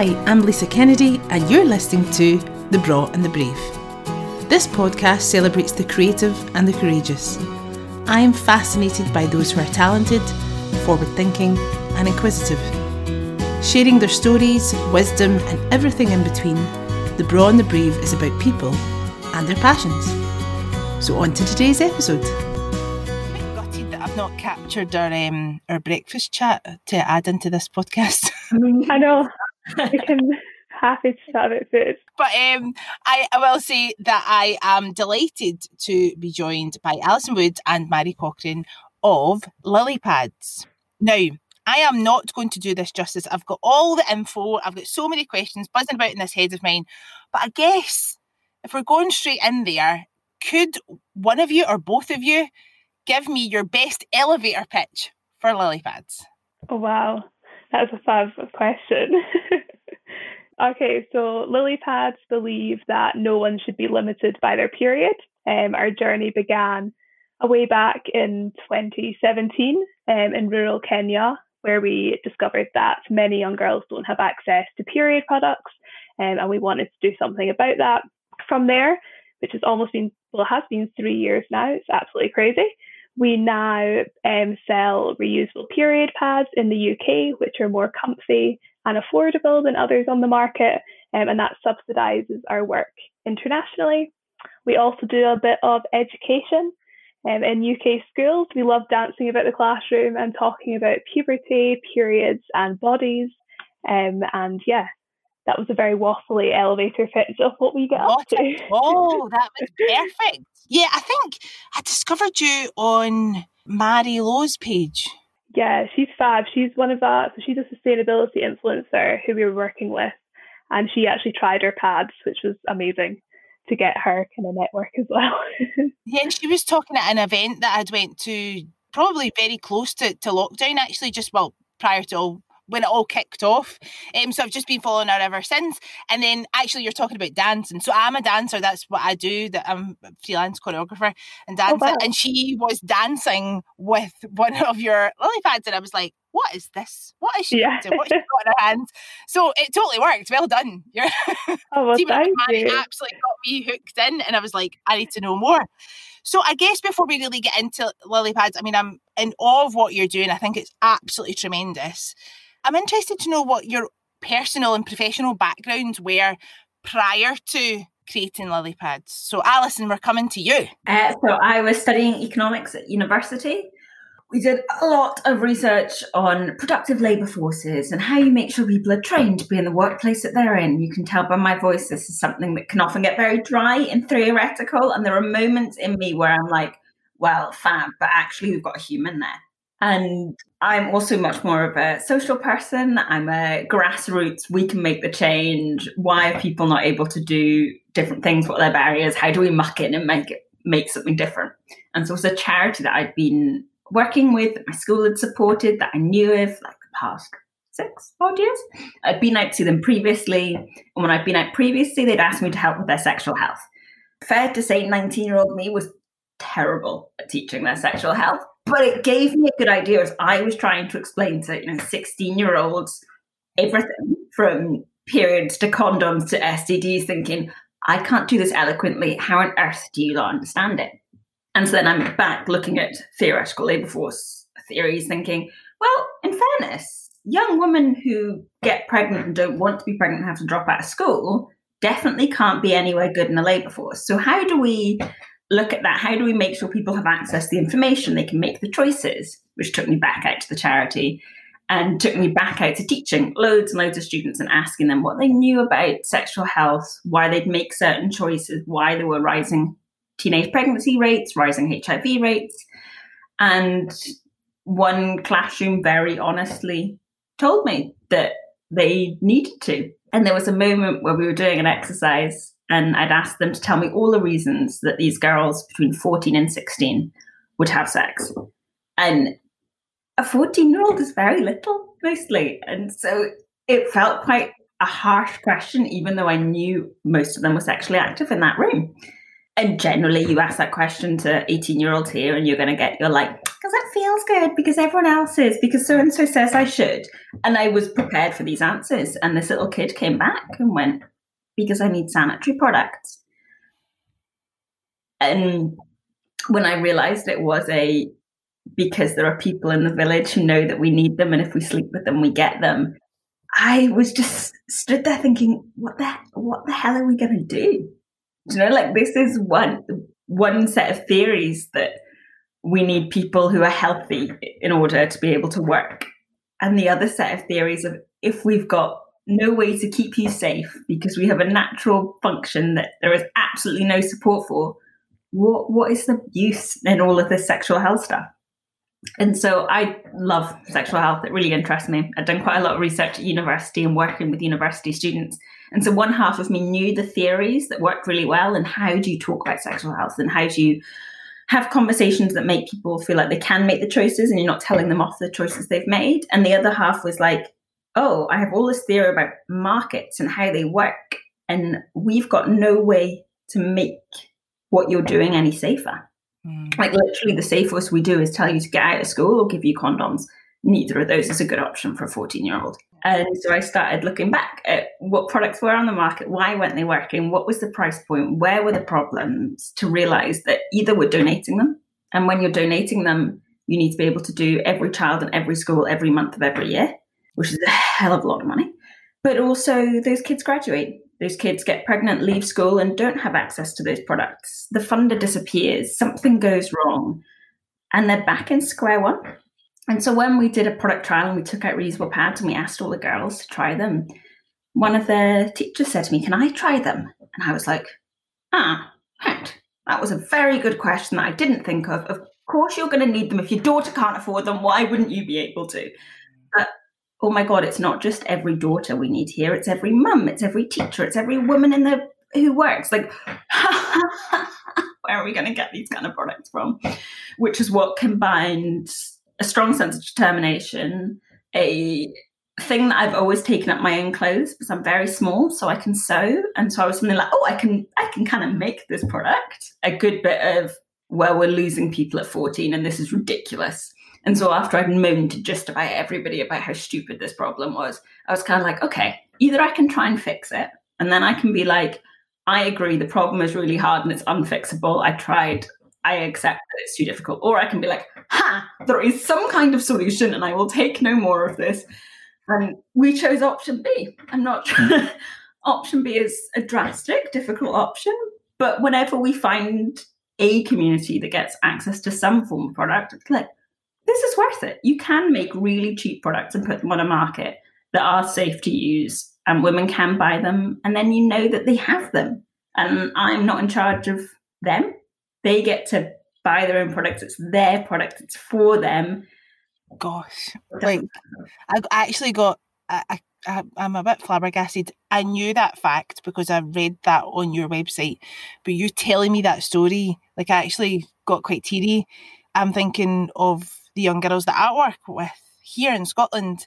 Hi, I'm Lisa Kennedy, and you're listening to The Braw and the Brave. This podcast celebrates the creative and the courageous. I am fascinated by those who are talented, forward thinking, and inquisitive. Sharing their stories, wisdom, and everything in between, The Braw and the Brave is about people and their passions. So, on to today's episode. I'm gutted that I've not captured our, um, our breakfast chat to add into this podcast. I know. I can happy to chat about food. But um, I, I will say that I am delighted to be joined by Alison Wood and Mhairi Cochrane of Lily Pads. Now, I am not going to do this justice. I've got all the info. I've got so many questions buzzing about in this head of mine. But I guess if we're going straight in there, could one of you or both of you give me your best elevator pitch for lily pads? Oh wow, that's a fab question. okay, so lily pads believe that no one should be limited by their period. Um, our journey began a way back in 2017 um, in rural Kenya, where we discovered that many young girls don't have access to period products, um, and we wanted to do something about that. From there, which has almost been, well, has been three years now, it's absolutely crazy. We now um, sell reusable period pads in the UK, which are more comfy and affordable than others on the market, um, and that subsidises our work internationally. We also do a bit of education um, in UK schools. We love dancing about the classroom and talking about puberty, periods, and bodies. Um, and yeah, that was a very waffly elevator pitch of what we get what up to. Oh, that was perfect. Yeah, I think I discovered you on Mary Lowe's page. Yeah, she's fab. She's one of our, so she's a sustainability influencer who we were working with. And she actually tried her pads, which was amazing to get her kind of network as well. yeah, and she was talking at an event that I'd went to probably very close to, to lockdown, actually, just well, prior to all when it all kicked off. Um, so I've just been following her ever since. And then actually, you're talking about dancing. So I'm a dancer. That's what I do. That I'm a freelance choreographer and dancer. Oh, wow. And she was dancing with one of your lily pads, and I was like, "What is this? What is she yeah. doing? What's she got in her hands?" So it totally worked. Well done. You're oh, well, thank you. absolutely got me hooked in, and I was like, "I need to know more." So I guess before we really get into lily pads, I mean, I'm in awe of what you're doing. I think it's absolutely tremendous. I'm interested to know what your personal and professional backgrounds were prior to creating lily pads. So, Alison, we're coming to you. Uh, so, I was studying economics at university. We did a lot of research on productive labour forces and how you make sure people are trained to be in the workplace that they're in. You can tell by my voice, this is something that can often get very dry and theoretical. And there are moments in me where I'm like, well, fab, but actually, we've got a human there. And I'm also much more of a social person. I'm a grassroots, we can make the change. Why are people not able to do different things? What are their barriers? How do we muck in and make it make something different? And so it's a charity that I'd been working with, my school had supported, that I knew of like the past six odd years. I'd been out to them previously, and when I'd been out previously, they'd asked me to help with their sexual health. Fair to say, 19 year old me was terrible at teaching their sexual health but it gave me a good idea as I was trying to explain to you know 16 year olds everything from periods to condoms to STDs, thinking I can't do this eloquently. How on earth do you not understand it? And so then I'm back looking at theoretical labor force theories, thinking, well, in fairness, young women who get pregnant and don't want to be pregnant and have to drop out of school definitely can't be anywhere good in the labor force. So how do we look at that. How do we make sure people have access to the information? They can make the choices, which took me back out to the charity and took me back out to teaching loads and loads of students and asking them what they knew about sexual health, why they'd make certain choices, why there were rising teenage pregnancy rates, rising HIV rates. And one classroom very honestly told me that they needed to. And there was a moment where we were doing an exercise and I'd ask them to tell me all the reasons that these girls between 14 and 16 would have sex. And a 14 year old is very little, mostly. And so it felt quite a harsh question, even though I knew most of them were sexually active in that room. And generally, you ask that question to 18 year olds here, and you're going to get, you're like, because it feels good, because everyone else is, because so and so says I should. And I was prepared for these answers. And this little kid came back and went, because I need sanitary products. And when I realized it was a because there are people in the village who know that we need them, and if we sleep with them, we get them. I was just stood there thinking, what the what the hell are we going to do? you know, like this is one one set of theories that we need people who are healthy in order to be able to work, and the other set of theories of if we've got no way to keep you safe because we have a natural function that there is absolutely no support for, what what is the use in all of this sexual health stuff? And so I love sexual health. It really interests me. I've done quite a lot of research at university and working with university students. And so one half of me knew the theories that work really well and how do you talk about sexual health and how do you have conversations that make people feel like they can make the choices and you're not telling them off the choices they've made. And the other half was like, oh, I have all this theory about markets and how they work. And we've got no way to make what you're doing any safer. Mm. Like literally, the safest we do is tell you to get out of school or give you condoms. Neither of those is a good option for a 14 year old. And so I started looking back at what products were on the market, why weren't they working, what was the price point, where were the problems, to realize that either we're donating them, and when you're donating them, you need to be able to do every child in every school every month of every year, which is a hell of a lot of money. But also, those kids graduate those kids get pregnant, leave school, and don't have access to those products. The funder disappears, something goes wrong, and they're back in square one. And so when we did a product trial and we took out reusable pads and we asked all the girls to try them, one of the teachers said to me, Can I try them? And I was like, Ah, right. That was a very good question that I didn't think of. Of course, you're going to need them. If your daughter can't afford them, why wouldn't you be able to? Oh my god, it's not just every daughter we need here; it's every mum, it's every teacher, it's every woman in the who works. Like, where are we going to get these kind of products from? Which is what combined a strong sense of determination, a thing that I've always taken up my own clothes because I'm very small, so I can sew. And so I was something like, oh, I can I can kind of make this product. A good bit of well, we're losing people at 14 and this is ridiculous. And so after I'd moaned to just about everybody about how stupid this problem was, I was kind of like, okay, either I can try and fix it, and then I can be like, I agree, the problem is really hard and it's unfixable. I tried, I accept that it's too difficult. Or I can be like, ha, there is some kind of solution and I will take no more of this. And we chose option B. I'm not sure. Hmm. option B is a drastic, difficult option. But whenever we find a community that gets access to some form of product, it's like, this is worth it. You can make really cheap products and put them on a market that are safe to use and women can buy them and then you know that they have them. And I'm not in charge of them. They get to buy their own products. It's their product. It's for them. Gosh, like I actually got I, I I'm a bit flabbergasted. I knew that fact because I read that on your website, but you telling me that story, like I actually got quite teary. I'm thinking of the young girls that I work with here in Scotland.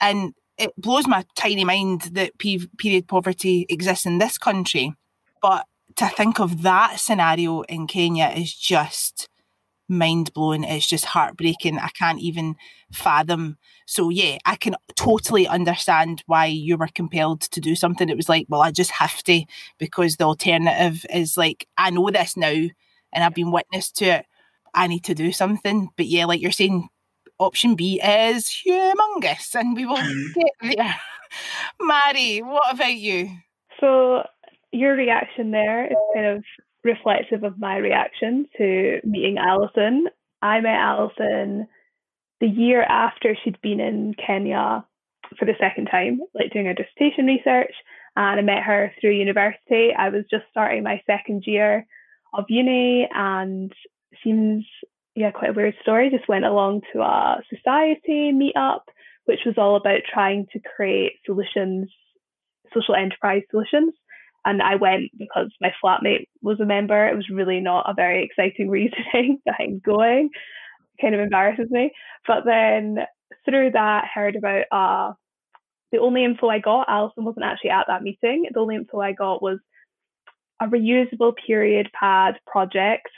And it blows my tiny mind that period poverty exists in this country. But to think of that scenario in Kenya is just mind blowing. It's just heartbreaking. I can't even fathom. So, yeah, I can totally understand why you were compelled to do something. It was like, well, I just have to because the alternative is like, I know this now and I've been witness to it. I need to do something. But yeah, like you're saying, option B is humongous, and we will mm. get there. Mhairi, what about you? So your reaction there is kind of reflective of my reaction to meeting Alison. I met Alison the year after she'd been in Kenya for the second time, like doing her dissertation research, and I met her through university. I was just starting my second year of uni, and seems yeah quite a weird story. Just went along to a society meetup, which was all about trying to create solutions, social enterprise solutions. And I went because my flatmate was a member. It was really not a very exciting reasoning behind going. It kind of embarrasses me. But then through that, heard about uh, the only info I got. Alison wasn't actually at that meeting. The only info I got was a reusable period pad project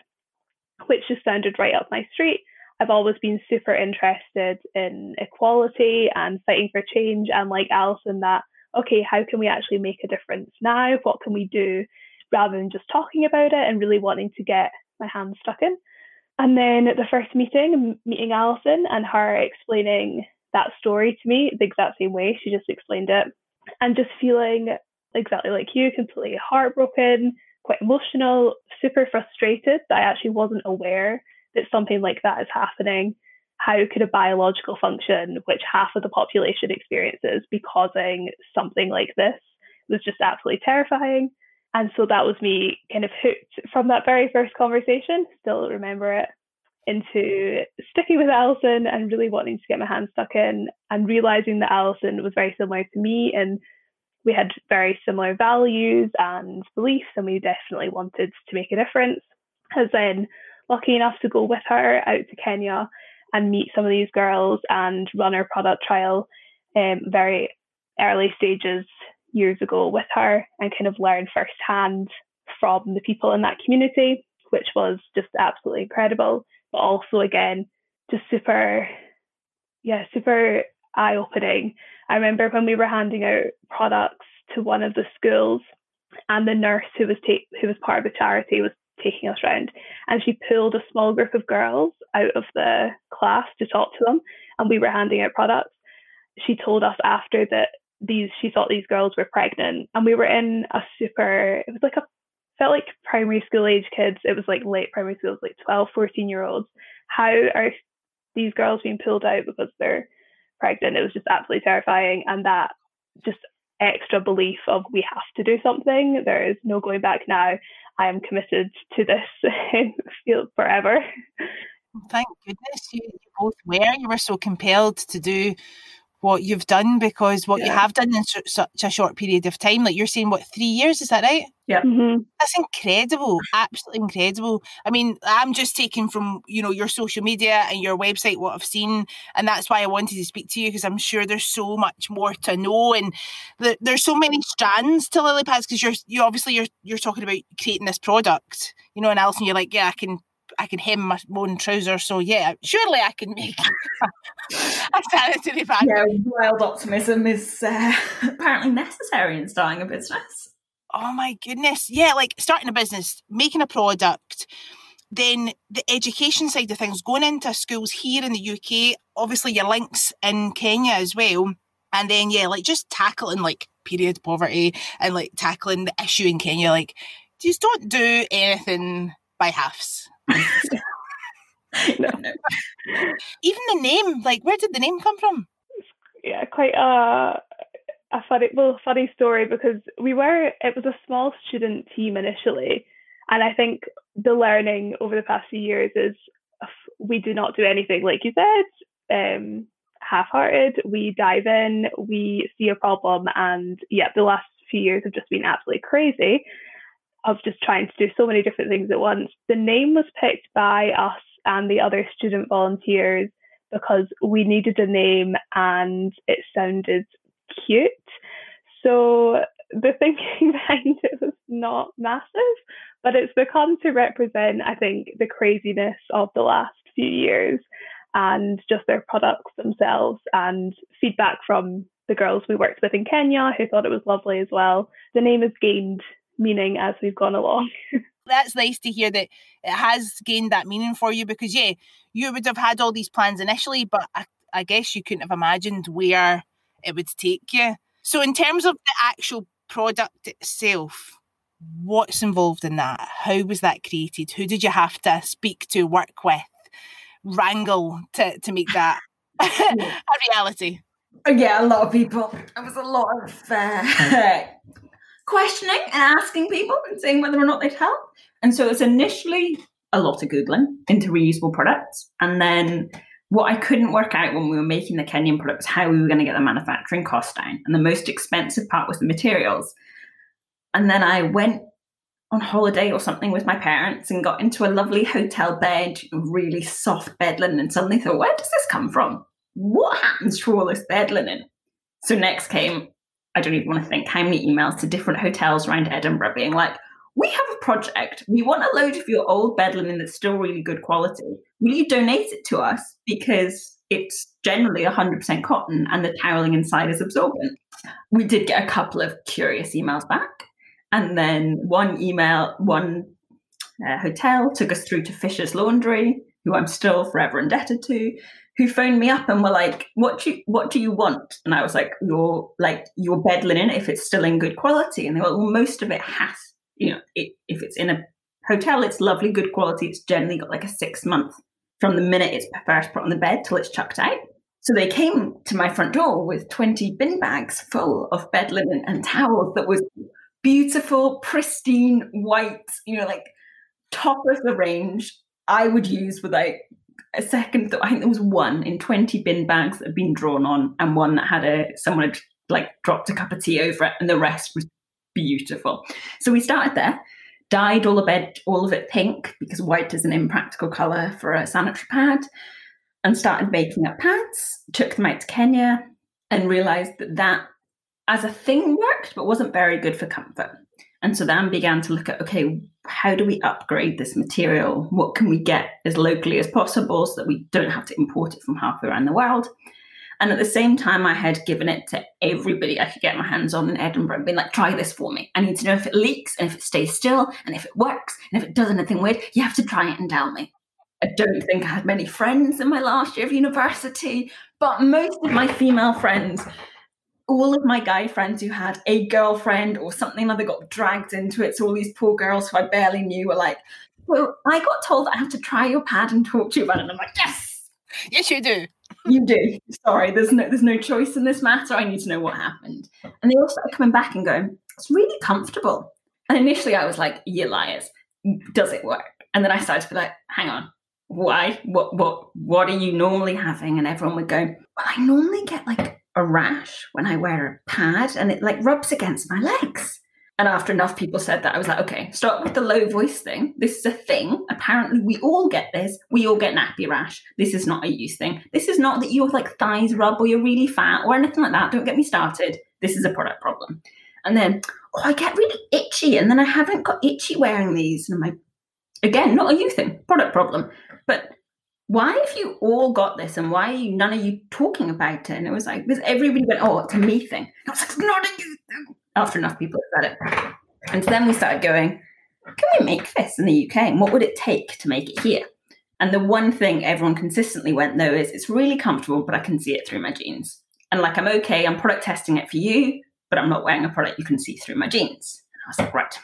which just sounded right up my street. I've always been super interested in equality and fighting for change. And like Alison, that, okay, how can we actually make a difference now? What can we do rather than just talking about it and really wanting to get my hands stuck in? And then the first meeting, meeting Alison and her explaining that story to me the exact same way she just explained it, and just feeling exactly like you, completely heartbroken, quite emotional, super frustrated that I actually wasn't aware that something like that is happening. How could a biological function, which half of the population experiences, be causing something like this? It was just absolutely terrifying. And so that was me kind of hooked from that very first conversation, still remember it, into sticking with Alison and really wanting to get my hands stuck in and realizing that Alison was very similar to me and we had very similar values and beliefs and we definitely wanted to make a difference. I was then lucky enough to go with her out to Kenya and meet some of these girls and run our product trial um, very early stages years ago with her and kind of learn firsthand from the people in that community, which was just absolutely incredible. But also again, just super, yeah, super eye opening. I remember when we were handing out products to one of the schools, and the nurse who was ta- who was part of the charity was taking us around, and she pulled a small group of girls out of the class to talk to them, and we were handing out products. She told us after that these she thought these girls were pregnant, and we were in a super. It was like a felt like primary school age kids. It was like late primary school, like 12, 14 year olds. How are these girls being pulled out because they're pregnant. It was just absolutely terrifying. And that just extra belief of we have to do something. There is no going back now. I am committed to this field forever. Thank goodness you, you both were. You were so compelled to do what you've done because what yeah. you have done in su- such a short period of time, like you're saying, what, three years, is that right? Yeah. Mm-hmm. That's incredible. Absolutely incredible. I mean, I'm just taking from, you know, your social media and your website what I've seen. And that's why I wanted to speak to you because I'm sure there's so much more to know. And the, there's so many strands to lily pads because you're, you obviously you're, you're talking about creating this product, you know, and Alison, you're like, yeah, I can I can hem my own trousers. So yeah, surely I can make a sanitary pad. Yeah, wild optimism is uh, apparently necessary in starting a business. Oh my goodness. Yeah, like starting a business, making a product, then the education side of things, going into schools here in the UK, obviously your links in Kenya as well. And then yeah, like just tackling like period poverty and like tackling the issue in Kenya, like just don't do anything by halves. no. Even the name, like, where did the name come from? Yeah, quite a a funny, well, funny story because we were. It was a small student team initially, and I think the learning over the past few years is we do not do anything like you said, um, half-hearted. We dive in, we see a problem, and yeah, the last few years have just been absolutely crazy of just trying to do so many different things at once. The name was picked by us and the other student volunteers because we needed a name and it sounded cute. So the thinking behind it was not massive, but it's become to represent, I think, the craziness of the last few years and just their products themselves and feedback from the girls we worked with in Kenya who thought it was lovely as well. The name has gained meaning as we've gone along. That's nice to hear that it has gained that meaning for you because, yeah, you would have had all these plans initially, but I, I guess you couldn't have imagined where it would take you. So, in terms of the actual product itself, what's involved in that? How was that created? Who did you have to speak to, work with, wrangle to, to make that a reality? Yeah, a lot of people. It was a lot of uh, questioning and asking people and seeing whether or not they'd help. And so it's initially a lot of Googling into reusable products. And then what I couldn't work out when we were making the Kenyan products, how we were going to get the manufacturing cost down. And the most expensive part was the materials. And then I went on holiday or something with my parents and got into a lovely hotel bed, really soft bed linen, and suddenly thought, where does this come from? What happens to all this bed linen? So next came I don't even want to think how many emails to different hotels around Edinburgh being like, we have a project. We want a load of your old bed linen that's still really good quality. Will you donate it to us? Because it's generally 100% cotton and the toweling inside is absorbent. We did get a couple of curious emails back. And then one email, one uh, hotel took us through to Fisher's Laundry, who I'm still forever indebted to, who phoned me up and were like, "What do you, what do you want?" And I was like, "Your like your bed linen, if it's still in good quality." And they were, "Well, most of it has, you know, it, if it's in a hotel, it's lovely, good quality. It's generally got like a six month from the minute it's first put on the bed till it's chucked out." So they came to my front door with 20 bin bags full of bed linen and towels that was beautiful, pristine, white, you know, like top of the range. I would use without a second thought. I think there was one in 20 bin bags that had been drawn on, and one that had a someone had like dropped a cup of tea over it, and the rest was beautiful. So we started there, dyed all the bed, all of it pink because white is an impractical color for a sanitary pad, and started making up pads. Took them out to Kenya and realized that that as a thing worked, but wasn't very good for comfort. And so then began to look at okay, how do we upgrade this material? What can we get as locally as possible so that we don't have to import it from halfway around the world? And at the same time, I had given it to everybody I could get my hands on in Edinburgh, being like, try this for me. I need to know if it leaks and if it stays still and if it works and if it does anything weird. You have to try it and tell me. I don't think I had many friends in my last year of university, but most of my female friends all of my guy friends who had a girlfriend or something other got dragged into it. So all these poor girls who I barely knew were like, well, I got told I have to try your pad and talk to you about it. And I'm like, yes. Yes, you do. You do. Sorry, there's no there's no choice in this matter. I need to know what happened. And they all started coming back and going, it's really comfortable. And initially I was like, you liars. Does it work? And then I started to be like, hang on, why? What what what are you normally having? And everyone would go, Well, I normally get like a rash when I wear a pad and it like rubs against my legs. And after enough people said that, I was like, okay, stop with the low voice thing. This is a thing. Apparently, we all get this. We all get nappy rash. This is not a use thing. This is not that your like thighs rub or you're really fat or anything like that. Don't get me started. This is a product problem. And then, oh, I get really itchy, and then I haven't got itchy wearing these. And I'm like, again, not a you thing, product problem. But why have you all got this and why are you none of you talking about it? And it was like because everybody went, Oh, it's a me thing. I was like, it's not a you thing after enough people said it. And then we started going, Can we make this in the UK? And what would it take to make it here? And the one thing everyone consistently went though is it's really comfortable, but I can see it through my jeans. And like I'm okay, I'm product testing it for you, but I'm not wearing a product you can see through my jeans. And I was like, right,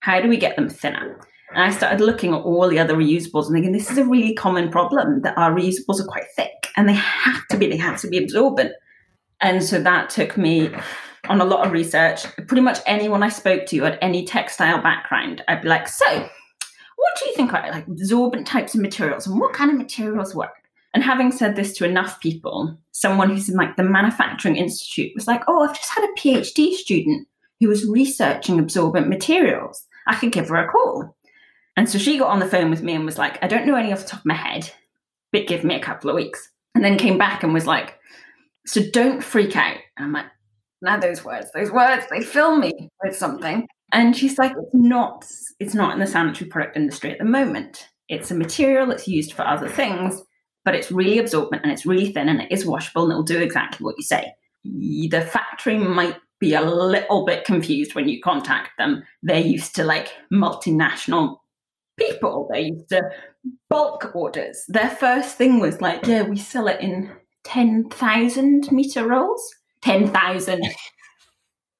how do we get them thinner? And I started looking at all the other reusables and thinking, this is a really common problem that our reusables are quite thick and they have to be, they have to be absorbent. And so that took me on a lot of research. Pretty much anyone I spoke to had any textile background, I'd be like, so what do you think are like absorbent types of materials and what kind of materials work? And having said this to enough people, someone who's in like the manufacturing institute was like, oh, I've just had a PhD student who was researching absorbent materials. I could give her a call. And so she got on the phone with me and was like, I don't know any off the top of my head, but give me a couple of weeks. And then came back and was like, so don't freak out. And I'm like, now those words, those words, they fill me with something. And she's like, it's not, it's not in the sanitary product industry at the moment. It's a material that's used for other things, but it's really absorbent and it's really thin and it is washable and it'll do exactly what you say. The factory might be a little bit confused when you contact them. They're used to like multinational people. They used to bulk orders. Their first thing was like, yeah, we sell it in 10,000 meter rolls. 10,000.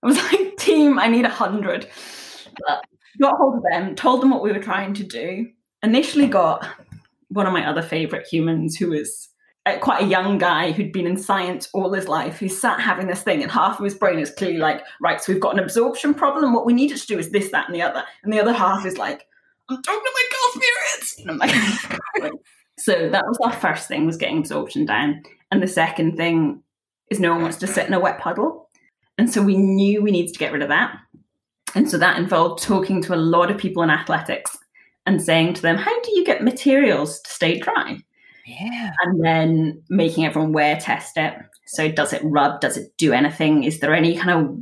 I was like, team, I need a 100. But got hold of them, told them what we were trying to do. Initially got one of my other favorite humans who was quite a young guy who'd been in science all his life who sat having this thing and half of his brain is clearly like right so we've got an absorption problem what we needed to do is this that and the other and the other half is like I'm talking to girl spirits. And I'm like, so that was our first thing was getting absorption down. And the second thing is no one wants to sit in a wet puddle. And so we knew we needed to get rid of that. And so that involved talking to a lot of people in athletics and saying to them, how do you get materials to stay dry? Yeah. And then making everyone wear test it. So does it rub? Does it do anything? Is there any kind of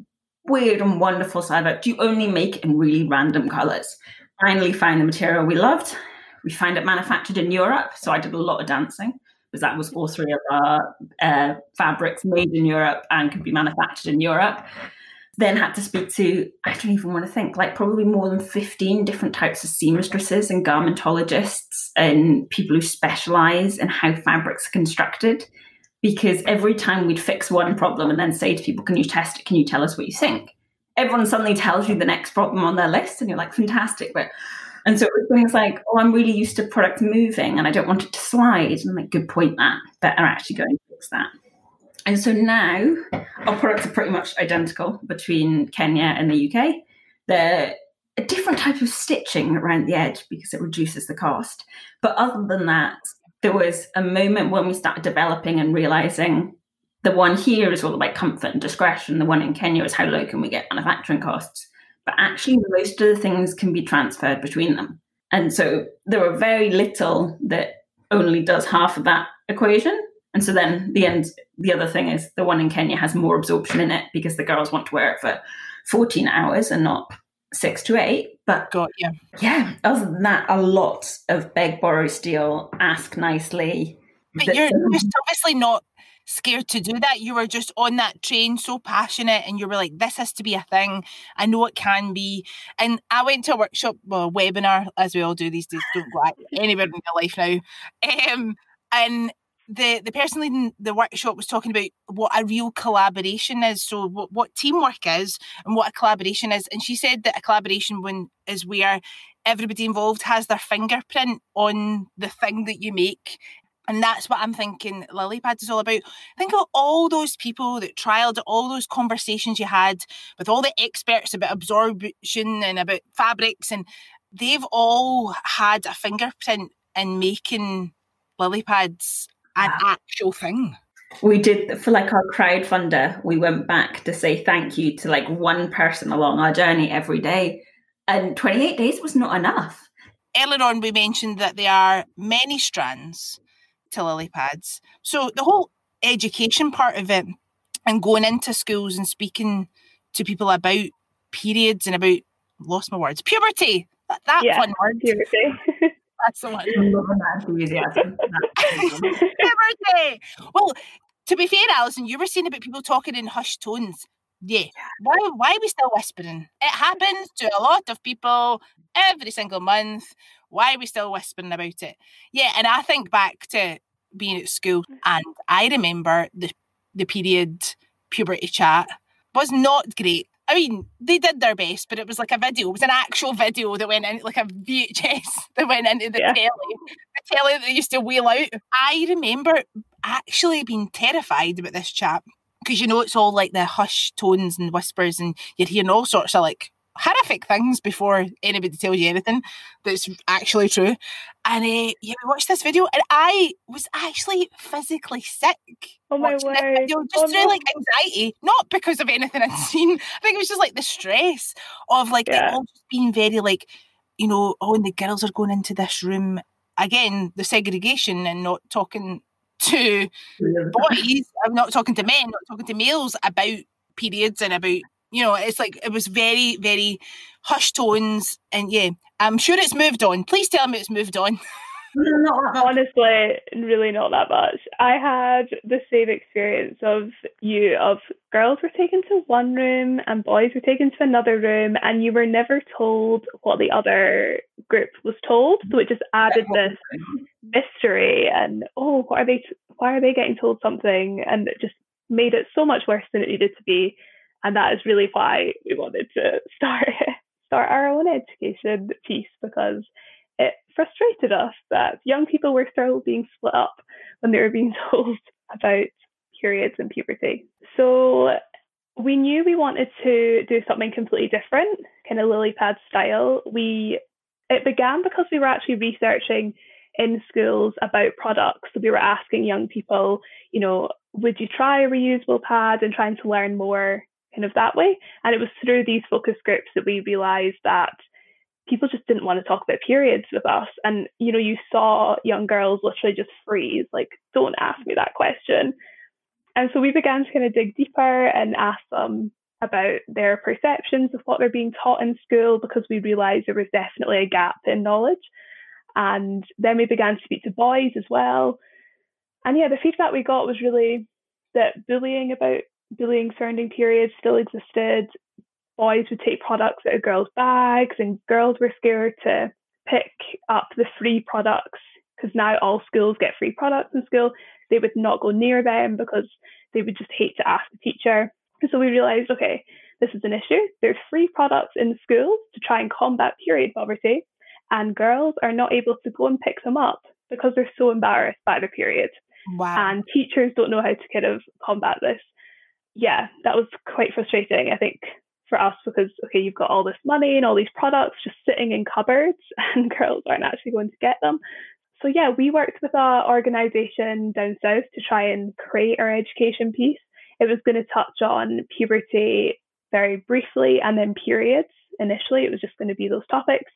weird and wonderful side of it. Do you only make in really random colors? Finally, find the material we loved. We find it manufactured in Europe. So I did a lot of dancing because that was all three of our uh, fabrics made in Europe and could be manufactured in Europe. Then had to speak to, I don't even want to think, like probably more than 15 different types of seamstresses and garmentologists and people who specialize in how fabrics are constructed because every time we'd fix one problem and then say to people, Can you test it? Can you tell us what you think? Everyone suddenly tells you the next problem on their list, and you're like, Fantastic. But and so it was things like, Oh, I'm really used to product moving and I don't want it to slide. And I'm like, Good point, that. Better actually go and fix that. And so now our products are pretty much identical between Kenya and the UK. They're a different type of stitching around the edge because it reduces the cost. But other than that, there was a moment when we started developing and realizing the one here is all about comfort and discretion. The one in Kenya is how low can we get manufacturing costs. But actually, most of the things can be transferred between them. And so there are very little that only does half of that equation. And so then the end, the other thing is the one in Kenya has more absorption in it because the girls want to wear it for 14 hours and not six to eight. But got yeah, yeah. Other than that, a lot of beg, borrow, steal, ask nicely. But you're just obviously not scared to do that. You were just on that train, so passionate, and you were like, "This has to be a thing. I know it can be." And I went to a workshop, well, a webinar, as we all do these days. Don't go anywhere in your life now. Um, and the the person leading the workshop was talking about what a real collaboration is so what, what teamwork is and what a collaboration is and she said that a collaboration when is where everybody involved has their fingerprint on the thing that you make and that's what I'm thinking Lilypads is all about. Think of all those people that trialed all those conversations you had with all the experts about absorption and about fabrics, and they've all had a fingerprint in making Lilypads an actual thing. We did for like our crowdfunder, we went back to say thank you to like one person along our journey every day. And 28 days was not enough. Earlier on, we mentioned that there are many strands to lily pads. So the whole education part of it and going into schools and speaking to people about periods and about lost my words puberty that, that yeah, fun word puberty That's the one. enthusiasm. well, to be fair, Alison, you were saying about people talking in hushed tones. Yeah. Why, why are we still whispering? It happens to a lot of people every single month. Why are we still whispering about it? Yeah, and I think back to being at school mm. and I remember the the period puberty chat was not great. I mean, they did their best, but it was like a video. It was an actual video that went in, like a VHS that went into the yeah. telly, the telly that used to wheel out. I remember actually being terrified about this chap because you know it's all like the hush tones and whispers, and you're hearing all sorts of like horrific things before anybody tells you anything that's actually true. And uh, yeah, we watched this video, and I was actually physically sick. Oh my word! Video, just oh, through no. like anxiety, not because of anything I'd seen. I think it was just like the stress of like yeah. it all just being very like, you know, oh, and the girls are going into this room again. The segregation and not talking to boys. I'm not talking to men, not talking to males about periods and about you know, it's like it was very, very hushed tones, and yeah, I'm sure it's moved on. Please tell me it's moved on. Honestly, really not that much. I had the same experience of you of girls were taken to one room and boys were taken to another room, and you were never told what the other group was told. So it just added this mystery and oh, what are they? Why are they getting told something? And it just made it so much worse than it needed to be and that is really why we wanted to start start our own education piece because it frustrated us that young people were still being split up when they were being told about periods and puberty. So we knew we wanted to do something completely different, kind of lily pad style. We it began because we were actually researching in schools about products. So we were asking young people, you know, would you try a reusable pad and trying to learn more kind of that way. And it was through these focus groups that we realized that people just didn't want to talk about periods with us. And, you know, you saw young girls literally just freeze, like, don't ask me that question. And so we began to kind of dig deeper and ask them, about their perceptions of what they're being taught in school because we realised there was definitely a gap in knowledge. And then we began to speak to boys as well. And yeah, the feedback we got was really that bullying about bullying surrounding periods still existed. Boys would take products out of girls' bags, and girls were scared to pick up the free products because now all schools get free products in school. They would not go near them because they would just hate to ask the teacher. And so we realised, okay, this is an issue. There's free products in schools to try and combat period poverty, and girls are not able to go and pick them up because they're so embarrassed by the period. Wow. And teachers don't know how to kind of combat this. Yeah, that was quite frustrating, I think, for us because, okay, you've got all this money and all these products just sitting in cupboards, and girls aren't actually going to get them. So, yeah, we worked with our organisation down south to try and create our education piece. It was going to touch on puberty very briefly and then periods. Initially, it was just going to be those topics.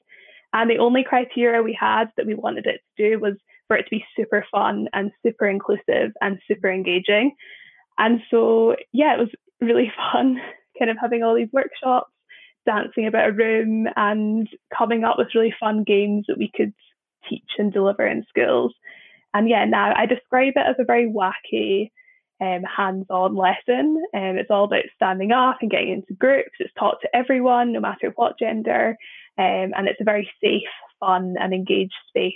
And the only criteria we had that we wanted it to do was for it to be super fun and super inclusive and super engaging. And so, yeah, it was really fun kind of having all these workshops, dancing about a room, and coming up with really fun games that we could teach and deliver in schools. And yeah, now I describe it as a very wacky, um, hands-on lesson. Um, it's all about standing up and getting into groups. It's taught to everyone, no matter what gender, um, and it's a very safe, fun, and engaged space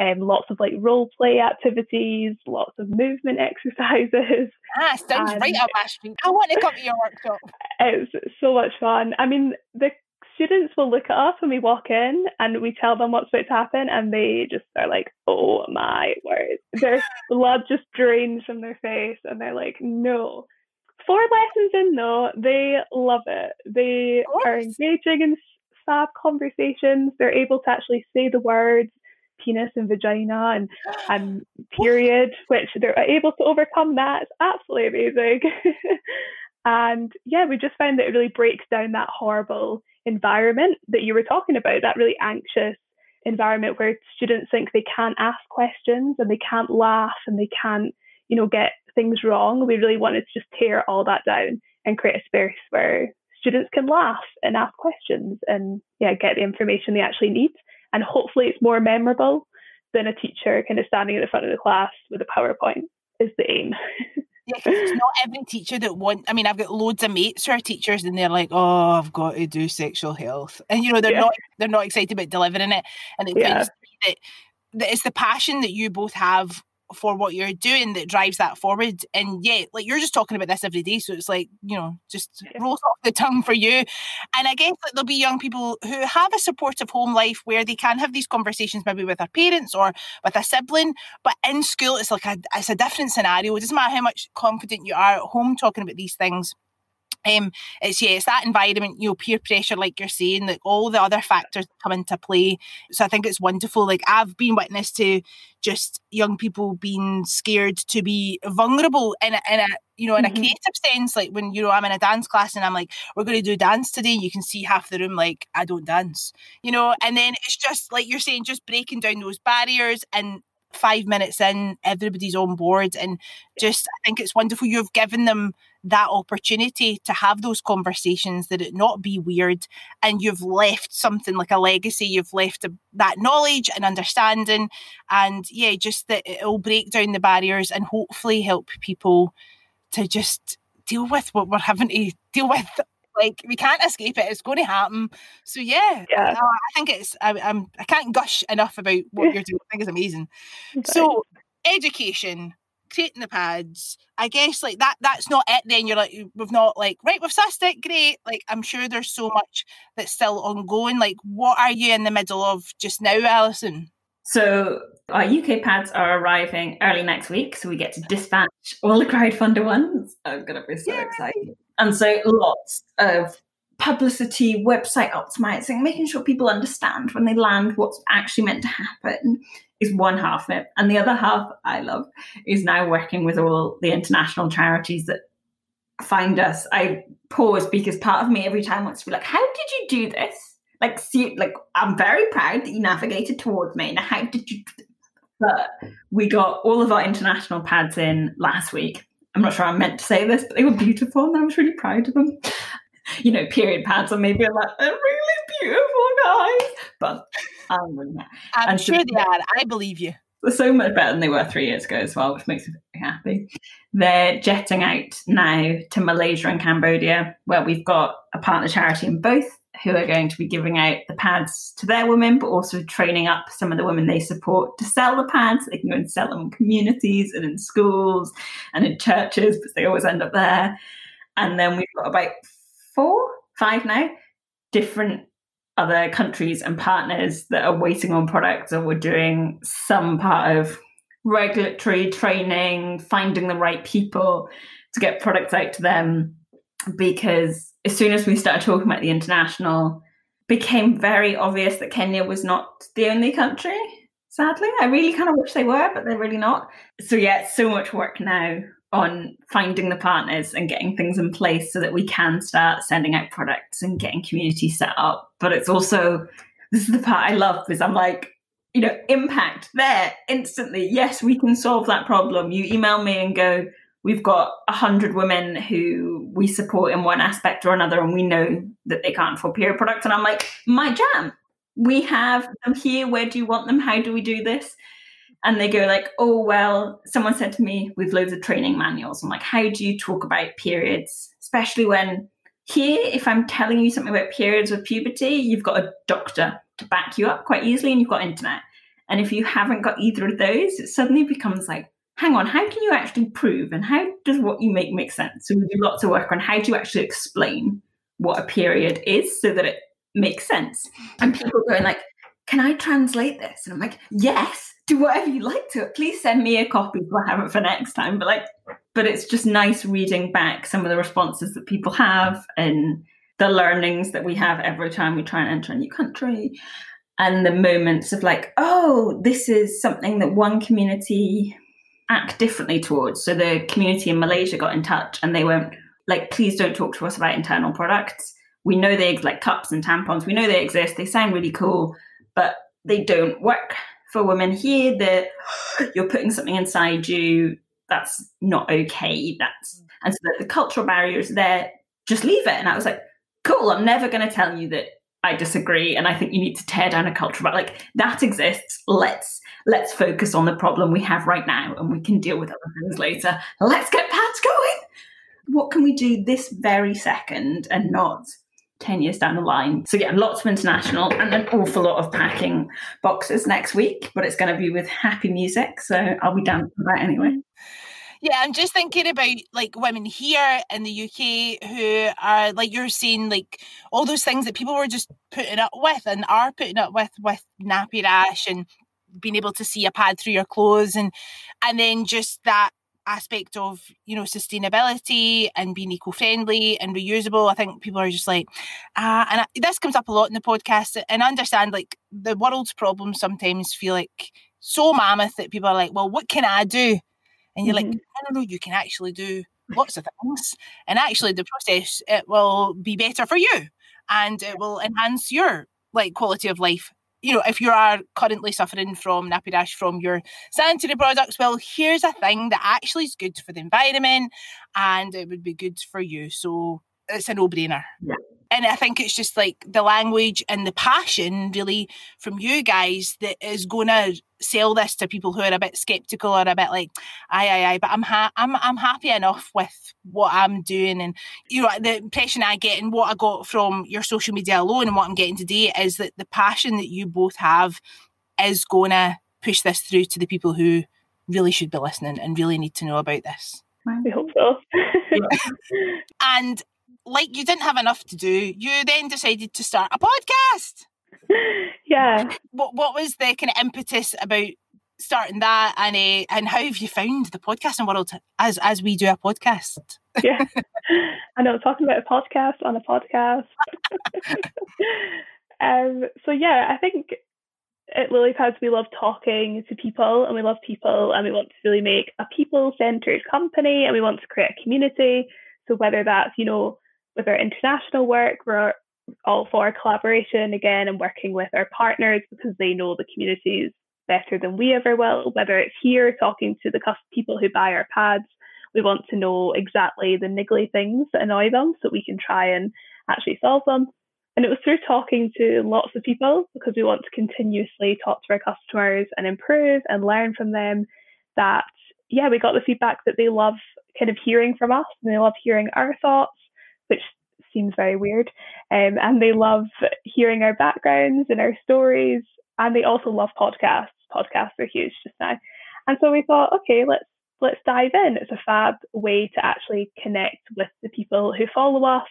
um, lots of like role play activities, lots of movement exercises. Ah, sounds and right up my street. I want to come to your workshop. It's so much fun. I mean, the students will look at us when we walk in and we tell them what's about to happen and they just are like, oh my word. Their blood just drains from their face and they're like, no. Four lessons in though, they love it. They are engaging in fab conversations. They're able to actually say the words penis and vagina and and period, which they're able to overcome that. It's absolutely amazing. and yeah, we just found that it really breaks down that horrible environment that you were talking about, that really anxious environment where students think they can't ask questions and they can't laugh and they can't, you know, get things wrong. We really wanted to just tear all that down and create a space where students can laugh and ask questions and yeah, get the information they actually need and hopefully it's more memorable than a teacher kind of standing in the front of the class with a PowerPoint is the aim. yeah, it's not every teacher that want. I mean, I've got loads of mates who are teachers, and they're like, "Oh, I've got to do sexual health," and you know, they're yeah. not they're not excited about delivering it. And it yeah. that, that it's the passion that you both have for what you're doing that drives that forward. And yeah, like you're just talking about this every day. So it's like, you know, just rolls off the tongue for you. And I guess that there'll be young people who have a supportive home life where they can have these conversations maybe with their parents or with a sibling. But in school, it's like a, it's a different scenario. It doesn't matter how much confident you are at home talking about these things um, it's yeah, it's that environment, you know, peer pressure, like you're saying, like all the other factors come into play. So I think it's wonderful. Like I've been witness to just young people being scared to be vulnerable in a, in a you know, in mm-hmm. a creative sense. Like when you know I'm in a dance class and I'm like, we're going to do dance today, you can see half the room like I don't dance, you know. And then it's just like you're saying, just breaking down those barriers and five minutes in, everybody's on board. And just, I think it's wonderful. You've given them that opportunity to have those conversations, that it not be weird. And you've left something like a legacy. You've left a, that knowledge and understanding. And yeah, just that it'll break down the barriers and hopefully help people to just deal with what we're having to deal with like we can't escape it. It's going to happen. So yeah, yeah. I, I think it's. I, I'm. I can't gush enough about what you're doing. I think it's amazing. Okay. So education, creating the pads. I guess like that. That's not it. Then you're like we've not like right. We've sussed it. Great. Like I'm sure there's so much that's still ongoing. Like what are you in the middle of just now, Alison? So our UK pads are arriving early next week, so we get to dispatch all the crowdfunder ones. I'm gonna be so Yay. excited. And so lots of publicity, website optimizing, making sure people understand when they land what's actually meant to happen is one half of it. And the other half I love is now working with all the international charities that find us. I pause because part of me every time wants to be like, how did you do this? Like, see, like I'm very proud that you navigated towards me. Now, how did you? But we got all of our international pads in last week. I'm not sure I'm meant to say this, but they were beautiful, and I was really proud of them. you know, period pads and maybe like, they're really beautiful guys. But um, I'm and sure so, they are. I believe you. They're so much better than they were three years ago as well, which makes me very happy. They're jetting out now to Malaysia and Cambodia, where we've got a partner charity in both who are going to be giving out the pads to their women, but also training up some of the women they support to sell the pads. They can go and sell them in communities and in schools and in churches, but they always end up there. And then we've got about four, five now, different other countries and partners that are waiting on products or we're doing some part of regulatory training, finding the right people to get products out to them because as soon as we started talking about the international, became very obvious that Kenya was not the only country. Sadly, I really kind of wish they were, but they're really not. So yeah, so much work now on finding the partners and getting things in place so that we can start sending out products and getting community set up. But it's also this is the part I love because I'm like, you know, impact there instantly. Yes, we can solve that problem. You email me and go, we've got 100 women who we support in one aspect or another and we know that they can't afford period products. And i'm like my jam. We have them here. Where do you want them? How do we do this? And they go like oh well someone said to me we've loads of training manuals. I'm like how do you talk about periods? Especially when here if i'm telling you something about periods with puberty you've got a doctor to back you up quite easily and you've got internet. And if you haven't got either of those it suddenly becomes like hang on, how can you actually prove and how does what you make make sense? So we do lots of work on how do you actually explain what a period is so that it makes sense. And people going like, can I translate this? And I'm like, yes, do whatever you like to. Please send me a copy I have it for next time. But like, but it's just nice reading back some of the responses that people have and the learnings that we have every time we try and enter a new country and the moments of like, oh, this is something that one community act differently towards. So the community in Malaysia got in touch and they went like, please don't talk to us about internal products. We know they like cups and tampons. We know they exist. They sound really cool, but they don't work for women here. That you're putting something inside you that's not okay. That's and so the cultural barriers there. Just leave it. And I was like, cool. I'm never going to tell you that I disagree, and I think you need to tear down a culture. But like that exists. Let's let's focus on the problem we have right now, and we can deal with other things later. Let's get pads going. What can we do this very second, and not ten years down the line? So yeah, lots of international and an awful lot of packing boxes next week. But it's going to be with happy music, so I'll be down for that anyway. Yeah, I'm just thinking about like women here in the UK who are like you're saying like all those things that people were just putting up with and are putting up with with nappy rash and being able to see a pad through your clothes and and then just that aspect of you know sustainability and being eco-friendly and reusable. I think people are just like ah and I, this comes up a lot in the podcast and understand like the world's problems sometimes feel like so mammoth that people are like well what can i do and you're mm-hmm. like, no, no, no, you can actually do lots of things. And actually, the process it will be better for you, and it will enhance your like quality of life. You know, if you are currently suffering from nappy rash from your sanitary products, well, here's a thing that actually is good for the environment, and it would be good for you. So it's a no-brainer. Yeah and I think it's just like the language and the passion really from you guys that is going to sell this to people who are a bit skeptical or a bit like aye aye aye but I'm ha- I'm I'm happy enough with what I'm doing and you know the impression I get and what I got from your social media alone and what I'm getting today is that the passion that you both have is going to push this through to the people who really should be listening and really need to know about this. I hope so. and like you didn't have enough to do, you then decided to start a podcast. Yeah. What What was the kind of impetus about starting that, and uh, and how have you found the podcasting world as as we do a podcast? yeah, And I know. Talking about a podcast on a podcast. um. So yeah, I think at Lilypads we love talking to people, and we love people, and we want to really make a people centered company, and we want to create a community. So whether that's you know with our international work, we're all for collaboration again and working with our partners because they know the communities better than we ever will. Whether it's here talking to the people who buy our pads, we want to know exactly the niggly things that annoy them so we can try and actually solve them. And it was through talking to lots of people because we want to continuously talk to our customers and improve and learn from them that, yeah, we got the feedback that they love kind of hearing from us and they love hearing our thoughts, which seems very weird. Um, and they love hearing our backgrounds and our stories. And they also love podcasts. Podcasts are huge just now. And so we thought, okay, let's let's dive in. It's a fab way to actually connect with the people who follow us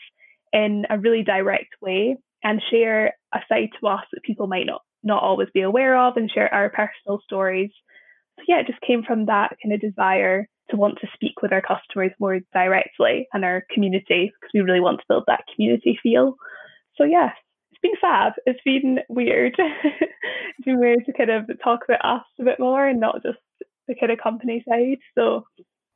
in a really direct way and share a side to us that people might not not always be aware of and share our personal stories. So yeah, it just came from that kind of desire to want to speak with our customers more directly and our community because we really want to build that community feel. So yeah, it's been fab. It's been weird. it's been weird to kind of talk about us a bit more and not just the kind of company side. So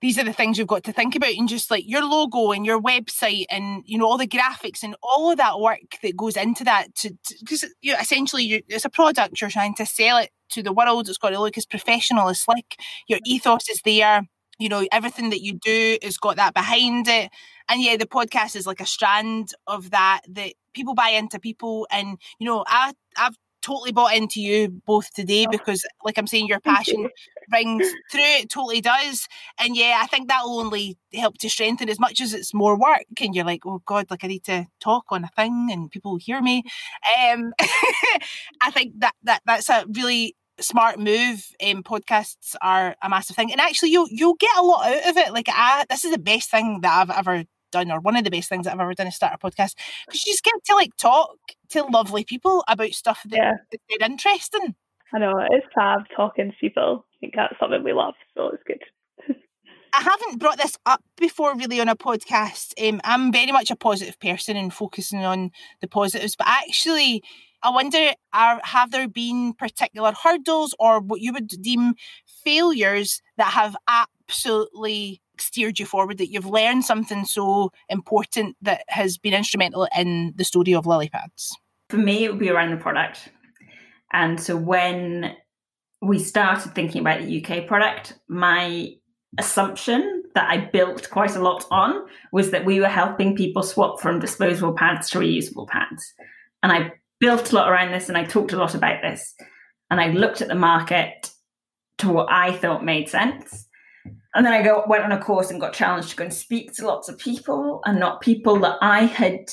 these are the things you've got to think about and just like your logo and your website and you know all the graphics and all of that work that goes into that to because you know, essentially you, it's a product you're trying to sell it to the world it's got to look as professional as slick your ethos is there you know everything that you do has got that behind it and yeah the podcast is like a strand of that that people buy into people and you know i i've totally bought into you both today oh. because, like I'm saying, your passion rings through. It totally does. And yeah, I think that'll only help to strengthen as much as it's more work. And you're like, oh God, like I need to talk on a thing and people hear me. Um, I think that that that's a really smart move. Um, podcasts are a massive thing, and actually, you'll you'll get a lot out of it. Like, I this is the best thing that I've ever done, or one of the best things that I've ever done is start a podcast because you just get to like talk to lovely people about stuff that, yeah. that they're interesting. I know it's fab talking to people. I think that's something we love, so it's good. I haven't brought this up before really on a podcast. Um, I'm very much a positive person and focusing on the positives, but actually, I wonder are have there been particular hurdles or what you would deem failures that have absolutely steered you forward, that you've learned something so important that has been instrumental in the story of lily pads? For me, it would be around the product. And so when we started thinking about the UK product, my assumption that I built quite a lot on was that we were helping people swap from disposable pads to reusable pads. And I built a lot around this and I talked a lot about this. And I looked at the market to what I thought made sense. And then I go went on a course and got challenged to go and speak to lots of people and not people that I had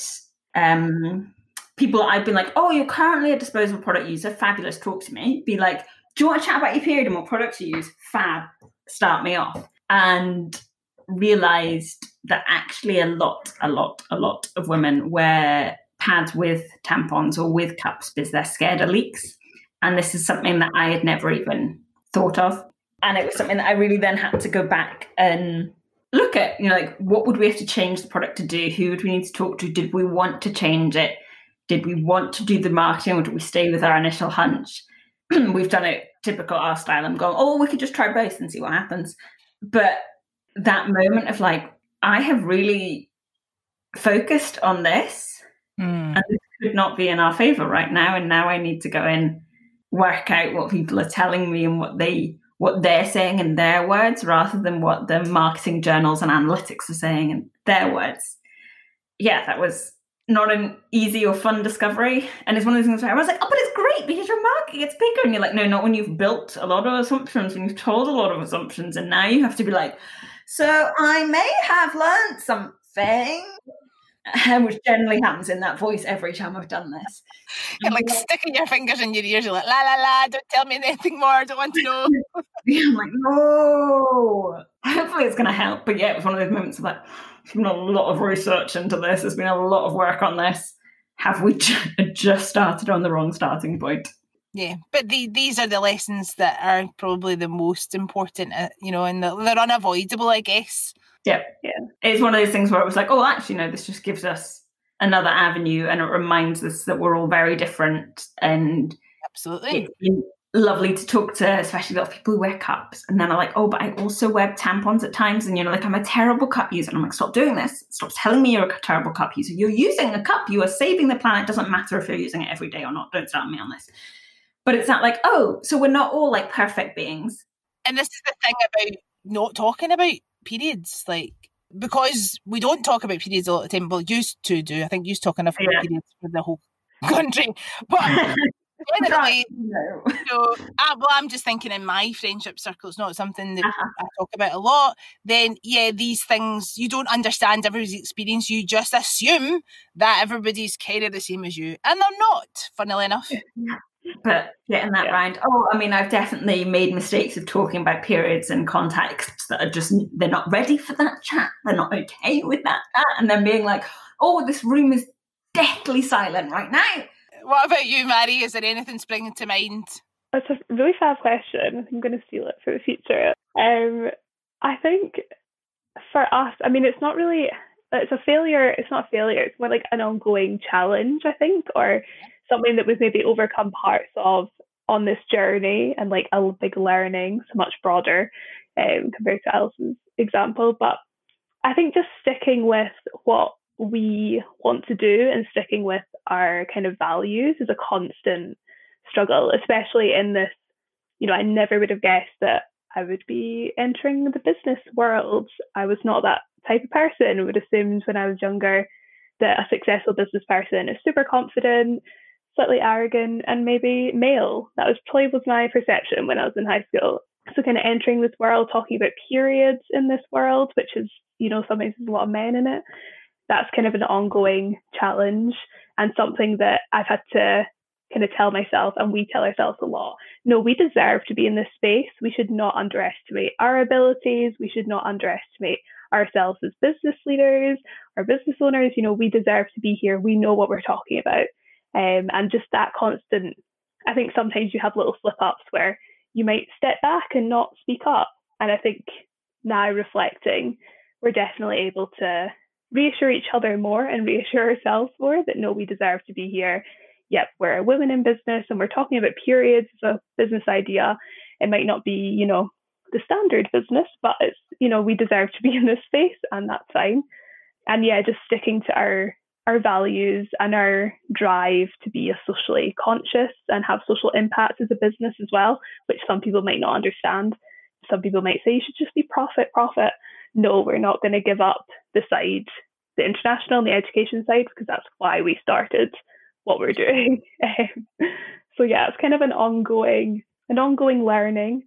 um people I've been like, oh, you're currently a disposable product user, fabulous, talk to me. Be like, do you want to chat about your period and what products you use? Fab, start me off. And realized that actually a lot, a lot, a lot of women wear pads with tampons or with cups because they're scared of leaks. And this is something that I had never even thought of and it was something that I really then had to go back and look at, you know, like what would we have to change the product to do? Who would we need to talk to? Did we want to change it? Did we want to do the marketing or did we stay with our initial hunch? We've done it typical our style. I'm going, oh, we could just try both and see what happens. But that moment of like, I have really focused on this mm. and this could not be in our favor right now. And now I need to go and work out what people are telling me and what they what they're saying in their words rather than what the marketing journals and analytics are saying in their words. Yeah, that was not an easy or fun discovery. And it's one of those things where I was like, oh, but it's great because your market gets bigger. And you're like, no, not when you've built a lot of assumptions, when you've told a lot of assumptions. And now you have to be like, so I may have learned something which generally happens in that voice every time I've done this. And like sticking your fingers in your ears, you're like, la la la, don't tell me anything more, I don't want to know. I'm like, no. Hopefully it's going to help. But yeah, it was one of those moments of like, there's been a lot of research into this, there's been a lot of work on this. Have we just started on the wrong starting point? Yeah, but the, these are the lessons that are probably the most important, uh, you know, and they're unavoidable, I guess. Yeah, yeah. It's one of those things where it was like, oh, actually, no, this just gives us another avenue, and it reminds us that we're all very different, and absolutely lovely to talk to, especially a lot of people who wear cups. And then I'm like, oh, but I also wear tampons at times, and you know, like I'm a terrible cup user. And I'm like, stop doing this. Stop telling me you're a terrible cup user. You're using a cup. You are saving the planet. It doesn't matter if you're using it every day or not. Don't start me on this. But it's not like, oh, so we're not all like perfect beings. And this is the thing about not talking about periods like because we don't talk about periods a lot of time. Well, used to do. I think used talk enough about Yeah. periods for the whole country, but. Generally, no. so, uh, well, I'm just thinking in my friendship circle, it's not something that Uh-huh. I talk about a lot. Then, yeah, these things you don't understand everybody's experience. You just assume that everybody's kind of the same as you, and they're not. Funnily enough, But getting that Yeah. round. Oh, I mean, I've definitely made mistakes of talking about periods and contexts that are just they're not ready for that chat. They're not okay with that chat, and then being like, "Oh, this room is deathly silent right now." what about you, Mhairi? Is there anything springing to mind? That's a really fab question. I'm going to steal it for the future. Um, I think for us, I mean, it's not really, it's a failure. It's not a failure. It's more like an ongoing challenge, I think, or something that we've maybe overcome parts of on this journey and like a big learning, so much broader um, compared to Alison's example. But I think just sticking with what we want to do and sticking with our kind of values is a constant struggle, especially in this. You know, I never would have guessed that I would be entering the business world. I was not that type of person. I would assumed when I was younger that a successful business person is super confident, slightly arrogant, and maybe male. That was probably was my perception when I was in high school. So kind of entering this world, talking about periods in this world, which is, you know, sometimes there's a lot of men in it. That's kind of an ongoing challenge and something that I've had to kind of tell myself, and we tell ourselves a lot. No, we deserve to be in this space. We should not underestimate our abilities. We should not underestimate ourselves as business leaders or business owners. You know, we deserve to be here. We know what we're talking about. Um, and just that constant, I think sometimes you have little slip ups where you might step back and not speak up. And I think now reflecting, we're definitely able to reassure each other more and reassure ourselves more that no, we deserve to be here. Yep, we're a women in business and we're talking about periods as a business idea. It might not be, you know, the standard business, but it's, you know, we deserve to be in this space and that's fine. And yeah, just sticking to our our values and our drive to be a socially conscious and have social impact as a business as well, which some people might not understand. Some people might say you should just be profit, profit. No, we're not going to give up the side, the international and the education side, because that's why we started what we're doing. Um, so yeah, it's kind of an ongoing, an ongoing learning.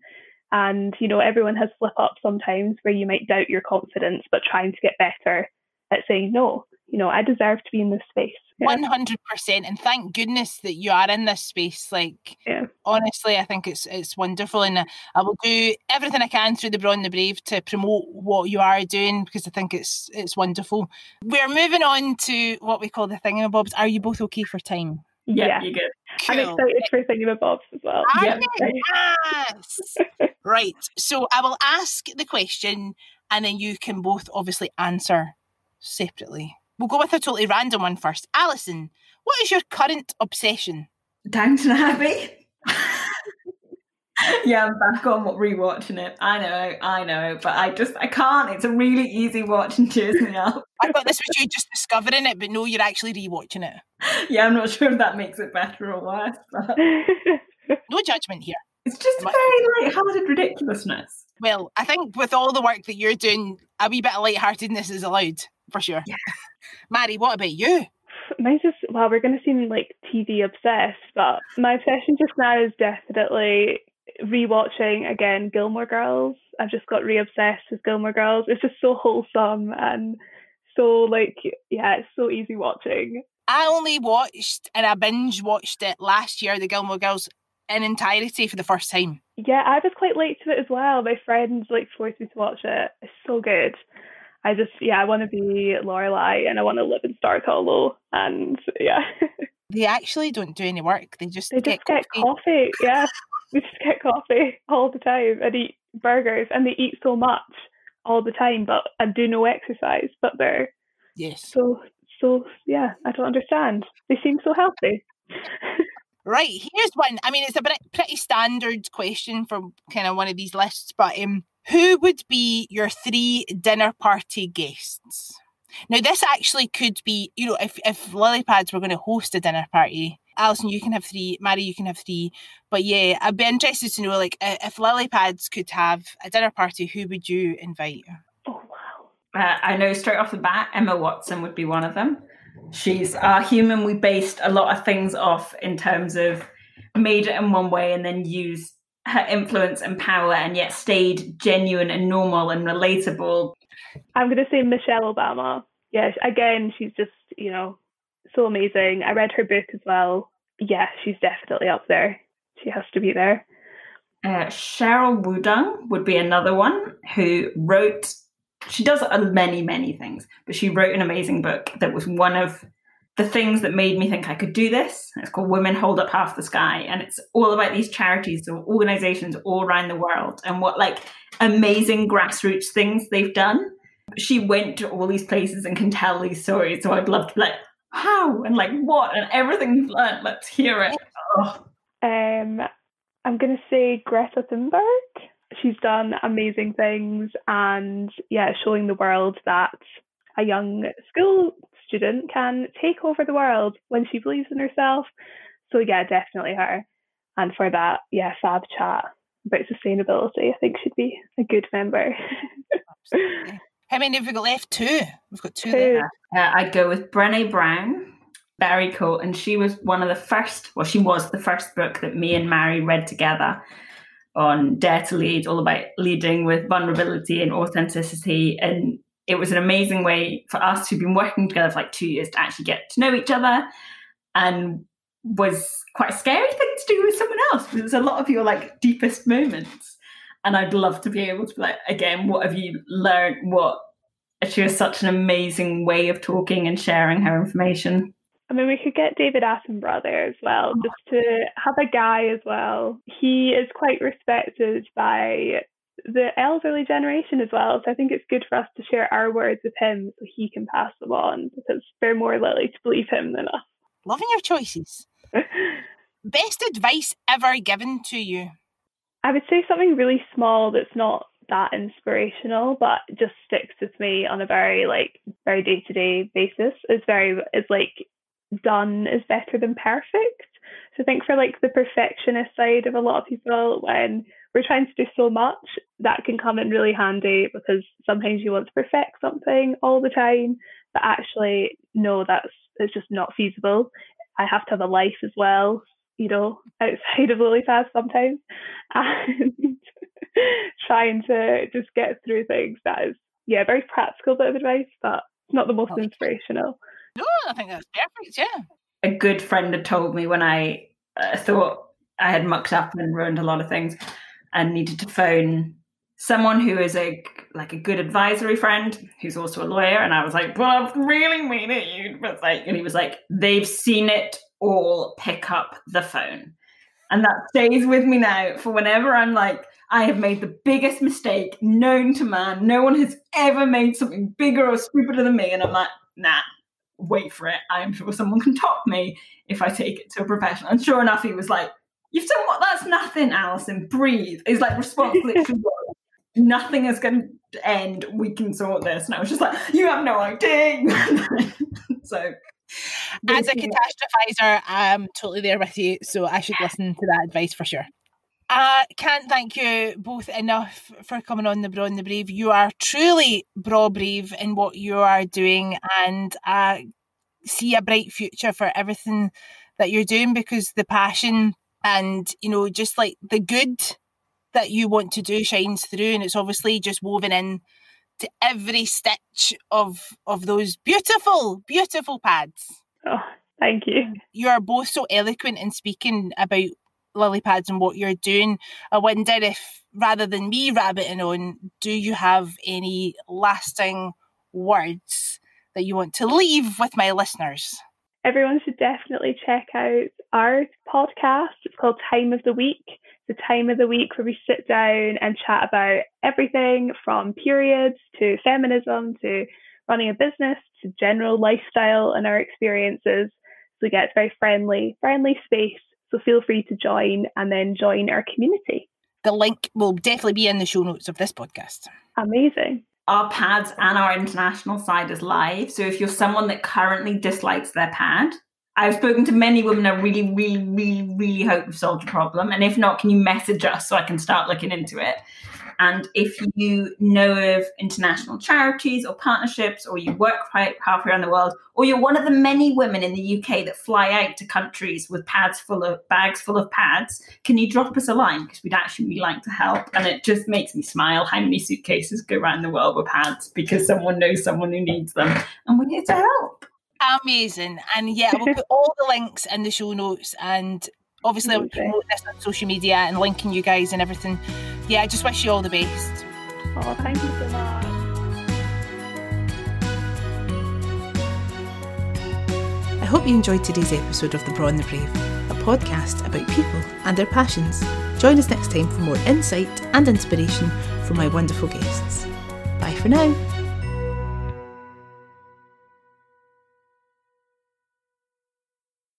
And you know, everyone has slip ups sometimes where you might doubt your confidence, but trying to get better at saying no. You know, I deserve to be in this space. One hundred percent, and thank goodness that you are in this space. Like, Yeah. honestly, I think it's it's wonderful, and uh, I will do everything I can through the Braw and the Brave to promote what you are doing because I think it's it's wonderful. We're moving on to what we call the thingamabobs. Are you both okay for time? Yeah, Yeah. you're good. I'm excited for thingamabobs as well. Are Yeah. you? Yes. right. So I will ask the question, and then you can both obviously answer separately. We'll go with a totally random one first. Alison, what is your current obsession? Downton Abbey. yeah, I'm back on what rewatching it. I know, I know, but I just I can't. It's a really easy watch and cheers me up. I thought this was you just discovering it, but no, you're actually rewatching it. Yeah, I'm not sure if that makes it better or worse, but No judgment here. it's just very light-hearted ridiculousness. Well, I think with all the work that you're doing, a wee bit of lightheartedness is allowed for sure. Yeah. Mhairi, what about you? Mine's just well, we're going to seem like TV obsessed, but my obsession just now is definitely rewatching again Gilmore Girls. I've just got re-obsessed with Gilmore Girls. It's just so wholesome and so like yeah, it's so easy watching. I only watched and I binge watched it last year, The Gilmore Girls, in entirety for the first time. Yeah, I was quite late to it as well. My friends like forced me to watch it. It's so good. I just yeah, I want to be Lorelai and I want to live in Stars Hollow and yeah. They actually don't do any work. They just They get just get coffee. coffee. Yeah, we just get coffee all the time and eat burgers, and they eat so much all the time, but and do no exercise. But they're Yes. so so yeah. I don't understand. They seem so healthy. Right, here's one. I mean, it's a pretty standard question for kind of one of these lists, but um, who would be your three dinner party guests? Now, this actually could be, you know, if, if Lily Pads were going to host a dinner party, Alison, you can have three, Mhairi, you can have three. But yeah, I'd be interested to know, like, if Lily Pads could have a dinner party, who would you invite? oh wow. Uh, I know straight off the bat, Emma Watson would be one of them. She's our human. We based a lot of things off in terms of made it in one way and then used her influence and power and yet stayed genuine and normal and relatable. I'm going to say Michelle Obama. Yes, again, she's just, you know, so amazing. I read her book as well. Yeah, she's definitely up there. She has to be there. Uh, Sheryl WuDunn would be another one who wrote, she does many, many things, but she wrote an amazing book that was one of the things that made me think I could do this. It's called Women Hold Up Half the Sky. And it's all about these charities or organizations all around the world and what like amazing grassroots things they've done. She went to all these places and can tell these stories. So I'd love to like, how and like what and everything you've learned. Let's hear it. Oh. Um, I'm going to say Greta Thunberg. She's done amazing things and yeah, showing the world that a young school student can take over the world when she believes in herself. So yeah, definitely her. And for that, yeah, Fab Chat about sustainability, I think she'd be a good member. How many have we got left? Two. We've got two, two. there. Uh, I'd go with Brené Brown. Very cool. And she was one of the first, well, she was the first book that me and Mhairi read together on Dare to Lead, all about leading with vulnerability and authenticity. And it was an amazing way for us who've been working together for like two years to actually get to know each other and was quite a scary thing to do with someone else because it's a lot of your like deepest moments. And i'd love to be able to be like again what have you learned? What she has such an amazing way of talking and sharing her information. I mean, we could get David Attenborough there as well, oh. just to have a guy as well. He is quite respected by the elderly generation as well. So I think it's good for us to share our words with him so he can pass them on because they're more likely to believe him than us. Loving your choices. Best advice ever given to you? I would say something really small that's not that inspirational, but just sticks with me on a very like very day to day basis. It's very it's like done is better than perfect. So I think for like the perfectionist side of a lot of people, when we're trying to do so much, that can come in really handy because sometimes you want to perfect something all the time, but actually, no, that's it's just not feasible. I have to have a life as well, you know, outside of Lilypads sometimes, and trying to just get through things. That is, yeah, very practical bit of advice, but it's not the most inspirational. No, I think that's perfect. Yeah. A good friend had told me when I uh, thought I had mucked up and ruined a lot of things and needed to phone someone who is a like a good advisory friend who's also a lawyer and I was like, well I've really made it you but like and he was like, they've seen it all pick up the phone. And that stays with me now for whenever I'm like, I have made the biggest mistake known to man. No one has ever made something bigger or stupider than me. And I'm like, nah, wait for it. I am sure someone can top me if I take it to a professional. And sure enough, he was like, You've done what? That's nothing, Alison. Breathe. Is like response literally nothing is going to end. We can sort this. And I was just like, you have no idea. so, as a catastrophizer, I'm totally there with you. So I should listen to that advice for sure. I can't thank you both enough for coming on the Braw and the Brave. You are truly Braw Brave in what you are doing, and I see a bright future for everything that you're doing because the passion and you know just like the good that you want to do shines through and it's obviously just woven in to every stitch of of those beautiful beautiful pads. Oh thank you. You are both so eloquent in speaking about lily pads and what you're doing. I wonder if rather than me rabbiting on do you have any lasting words that you want to leave with my listeners everyone should definitely check out our podcast. It's called Time of the Week. It's a time of the week where we sit down and chat about everything from periods to feminism to running a business to general lifestyle and our experiences. So yeah, it's very friendly, friendly space. So feel free to join and then join our community. The link will definitely be in the show notes of this podcast. Amazing our pads and our international side is live. So if you're someone that currently dislikes their pad, I've spoken to many women. I really, really, really, really hope we've solved the problem. And if not, can you message us so I can start looking into it? And if you know of international charities or partnerships, or you work halfway around the world, or you're one of the many women in the UK that fly out to countries with pads full of bags full of pads, can you drop us a line? Because we'd actually really like to help. And it just makes me smile how many suitcases go around the world with pads because someone knows someone who needs them. And we're here to help. Amazing. And yeah, we'll put all the links in the show notes and obviously I'll promote this on social media and linking you guys and everything. Yeah, I just wish you all the best. Oh, thank you so much. I hope you enjoyed today's episode of The Braw and the Brave, a podcast about people and their passions. Join us next time for more insight and inspiration from my wonderful guests. Bye for now.